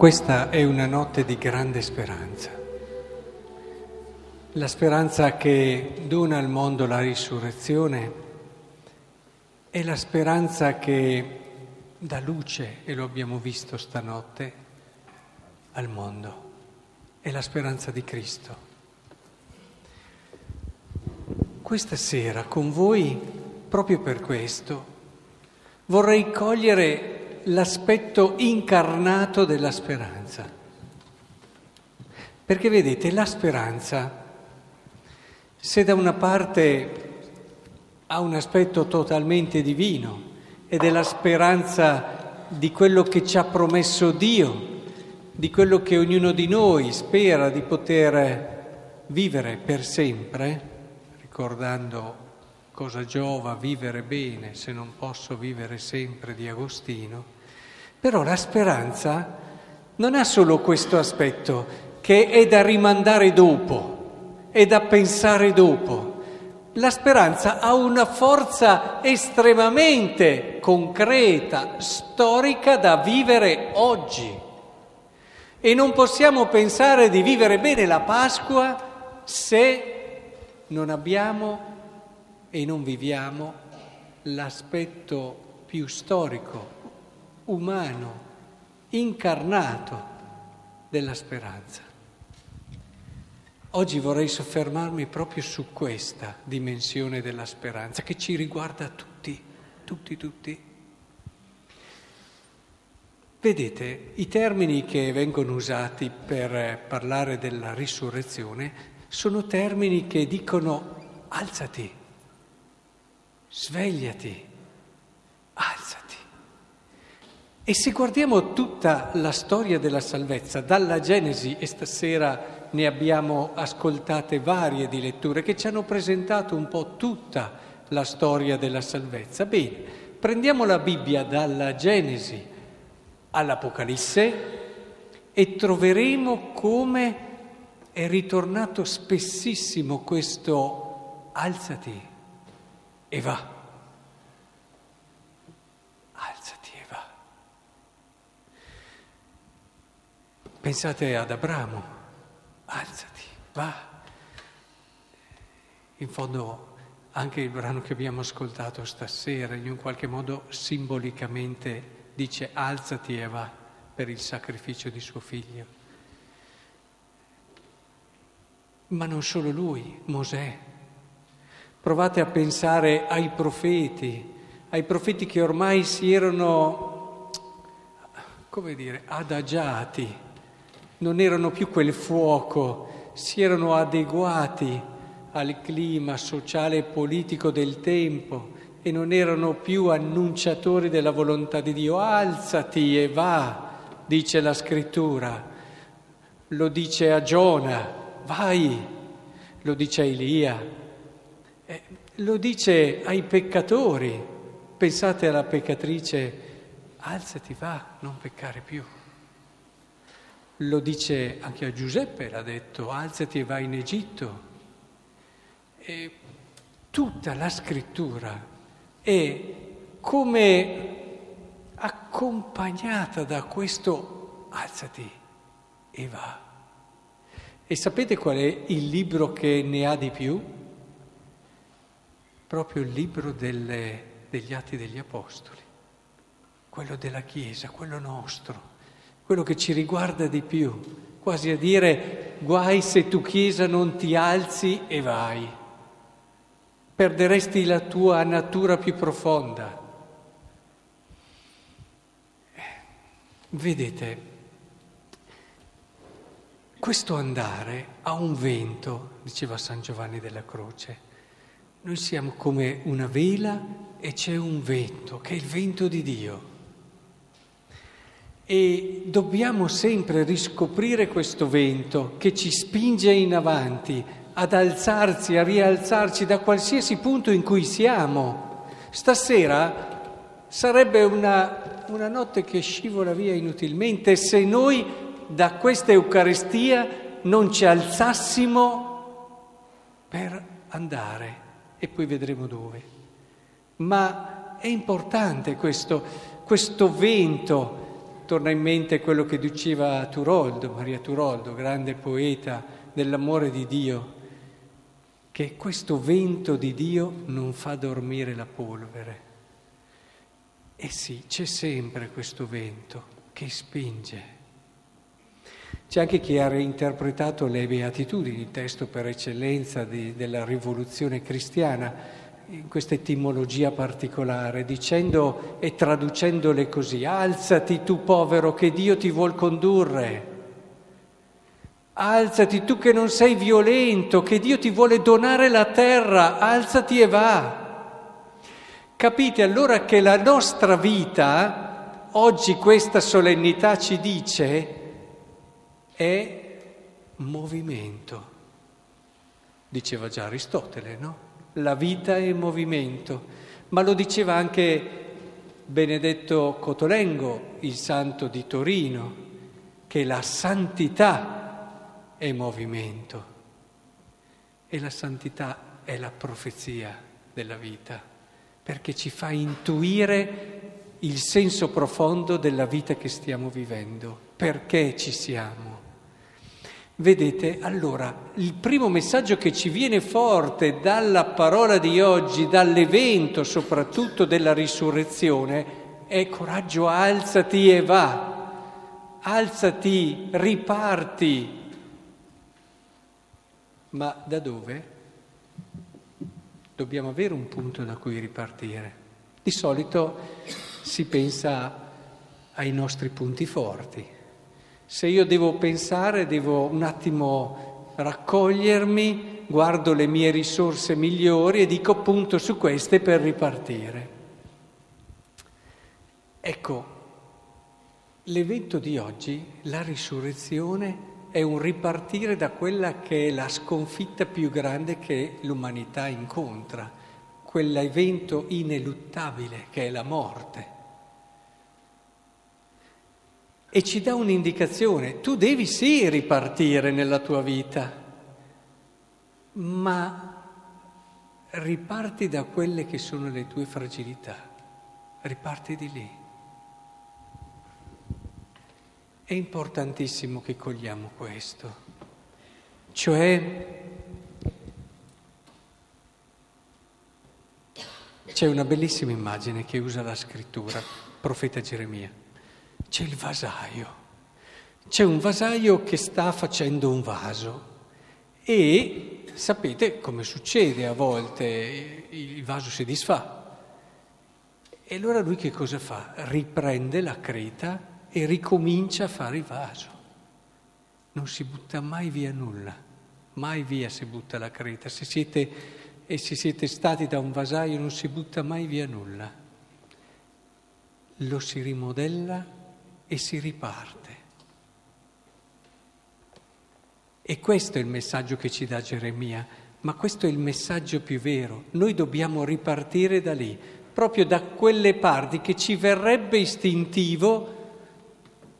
Questa è una notte di grande speranza. La speranza che dona al mondo la risurrezione è la speranza che dà luce, e lo abbiamo visto stanotte, al mondo. È la speranza di Cristo. Questa sera con voi, proprio per questo, vorrei cogliere l'aspetto incarnato della speranza. Perché vedete, la speranza, se da una parte ha un aspetto totalmente divino ed è la speranza di quello che ci ha promesso Dio, di quello che ognuno di noi spera di poter vivere per sempre, ricordando cosa giova vivere bene se non posso vivere sempre di Agostino, però la speranza non ha solo questo aspetto che è da rimandare dopo, è da pensare dopo. La speranza ha una forza estremamente concreta, storica da vivere oggi. E non possiamo pensare di vivere bene la Pasqua se non abbiamo e non viviamo l'aspetto più storico, umano, incarnato della speranza. Oggi vorrei soffermarmi proprio su questa dimensione della speranza che ci riguarda tutti, tutti, tutti. Vedete, i termini che vengono usati per parlare della risurrezione sono termini che dicono alzati, svegliati, alzati. E se guardiamo tutta la storia della salvezza, dalla Genesi, e stasera ne abbiamo ascoltate varie di letture che ci hanno presentato un po' tutta la storia della salvezza, bene, prendiamo la Bibbia dalla Genesi all'Apocalisse e troveremo come è ritornato spessissimo questo alzati e va. Alzati e va. Pensate ad Abramo, alzati, va. In fondo anche il brano che abbiamo ascoltato stasera in un qualche modo simbolicamente dice alzati e va per il sacrificio di suo figlio. Ma non solo lui, Mosè. Provate a pensare ai profeti, ai profeti che ormai si erano, come dire, adagiati, non erano più quel fuoco, si erano adeguati al clima sociale e politico del tempo e non erano più annunciatori della volontà di Dio. Alzati e va, dice la scrittura, lo dice a Giona, vai, lo dice a Elia. Eh, lo dice ai peccatori, pensate alla peccatrice, alzati, va, non peccare più. Lo dice anche a Giuseppe, l'ha detto, alzati e vai in Egitto. E tutta la scrittura è come accompagnata da questo alzati e va. E sapete qual è il libro che ne ha di più? Proprio il libro delle, degli Atti degli Apostoli, quello della Chiesa, quello nostro, quello che ci riguarda di più, quasi a dire guai se tu Chiesa non ti alzi e vai, perderesti la tua natura più profonda. Vedete, questo andare ha un vento, diceva San Giovanni della Croce noi siamo come una vela e c'è un vento, che è il vento di Dio. E dobbiamo sempre riscoprire questo vento che ci spinge in avanti, ad alzarsi, a rialzarci da qualsiasi punto in cui siamo. Stasera sarebbe una, una notte che scivola via inutilmente se noi da questa Eucaristia non ci alzassimo per andare e poi vedremo dove. Ma è importante questo, questo vento torna in mente quello che diceva Turoldo, Maria Turoldo, grande poeta dell'amore di Dio, che questo vento di Dio non fa dormire la polvere. E sì, c'è sempre questo vento che spinge. C'è anche chi ha reinterpretato le beatitudini, il testo per eccellenza di, della rivoluzione cristiana, in questa etimologia particolare, dicendo e traducendole così, alzati tu povero che Dio ti vuol condurre, alzati tu che non sei violento, che Dio ti vuole donare la terra, alzati e va. Capite allora che la nostra vita, oggi questa solennità ci dice, è movimento. Diceva già Aristotele, no? la vita è movimento, ma lo diceva anche Benedetto Cotolengo, il santo di Torino, che la santità è movimento e la santità è la profezia della vita, perché ci fa intuire il senso profondo della vita che stiamo vivendo, perché ci siamo. Vedete, allora, il primo messaggio che ci viene forte dalla parola di oggi, dall'evento soprattutto della risurrezione, è coraggio, alzati e va, alzati, riparti. Ma da dove? Dobbiamo avere un punto da cui ripartire. Di solito si pensa ai nostri punti forti se io devo pensare, devo un attimo raccogliermi, guardo le mie risorse migliori e dico punto su queste per ripartire. Ecco, l'evento di oggi, la risurrezione, è un ripartire da quella che è la sconfitta più grande che l'umanità incontra, quell'evento ineluttabile che è la morte e ci dà un'indicazione. Tu devi sì ripartire nella tua vita, ma riparti da quelle che sono le tue fragilità, riparti di lì. È importantissimo che cogliamo questo, cioè c'è una bellissima immagine che usa la scrittura, profeta Geremia c'è il vasaio. C'è un vasaio che sta facendo un vaso e sapete come succede a volte, il vaso si disfa. E allora lui che cosa fa? Riprende la creta e ricomincia a fare il vaso. Non si butta mai via nulla, mai via si butta la creta. Se siete, e se siete stati da un vasaio non si butta mai via nulla. Lo si rimodella e si riparte. E questo è il messaggio che ci dà Geremia, ma questo è il messaggio più vero. Noi dobbiamo ripartire da lì, proprio da quelle parti che ci verrebbe istintivo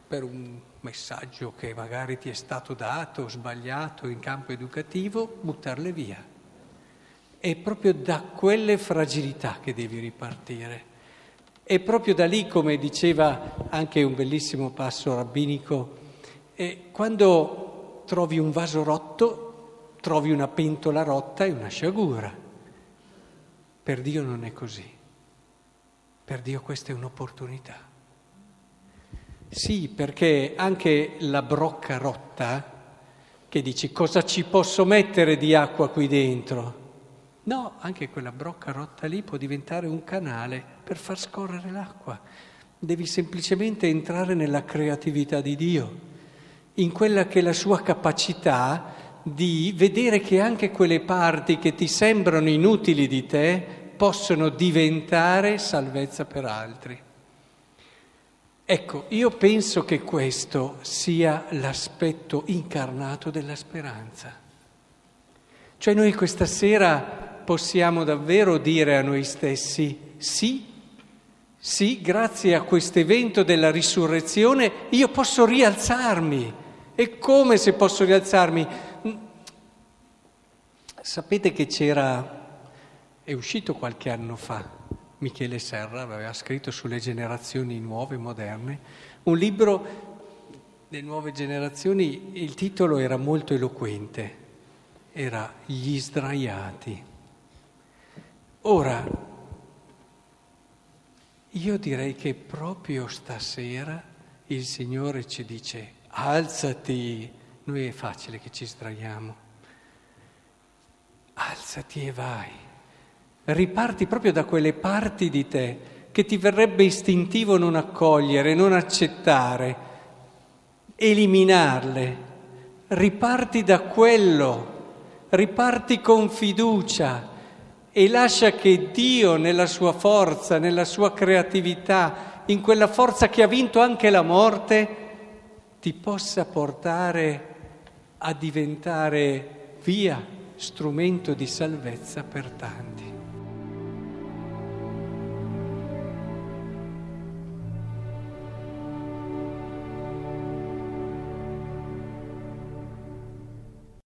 per un messaggio che magari ti è stato dato, sbagliato in campo educativo, buttarle via. È proprio da quelle fragilità che devi ripartire. E proprio da lì, come diceva anche un bellissimo passo rabbinico, eh, quando trovi un vaso rotto, trovi una pentola rotta e una sciagura. Per Dio non è così. Per Dio questa è un'opportunità. Sì, perché anche la brocca rotta, che dici cosa ci posso mettere di acqua qui dentro? No, anche quella brocca rotta lì può diventare un canale per far scorrere l'acqua. Devi semplicemente entrare nella creatività di Dio, in quella che è la sua capacità di vedere che anche quelle parti che ti sembrano inutili di te possono diventare salvezza per altri. Ecco, io penso che questo sia l'aspetto incarnato della speranza. Cioè noi questa sera possiamo davvero dire a noi stessi sì, sì, grazie a questo evento della risurrezione io posso rialzarmi. E come se posso rialzarmi? Sapete che c'era, è uscito qualche anno fa, Michele Serra aveva scritto sulle generazioni nuove, moderne, Un libro le nuove generazioni il titolo era molto eloquente, era Gli sdraiati. Ora, io direi che proprio stasera il Signore ci dice alzati, noi è facile che ci sdraiamo, alzati e vai, riparti proprio da quelle parti di te che ti verrebbe istintivo non accogliere, non accettare eliminarle. Riparti da quello, riparti con fiducia e lascia che Dio nella sua forza, nella sua creatività, in quella forza che ha vinto anche la morte, ti possa portare a diventare via strumento di salvezza per tanti.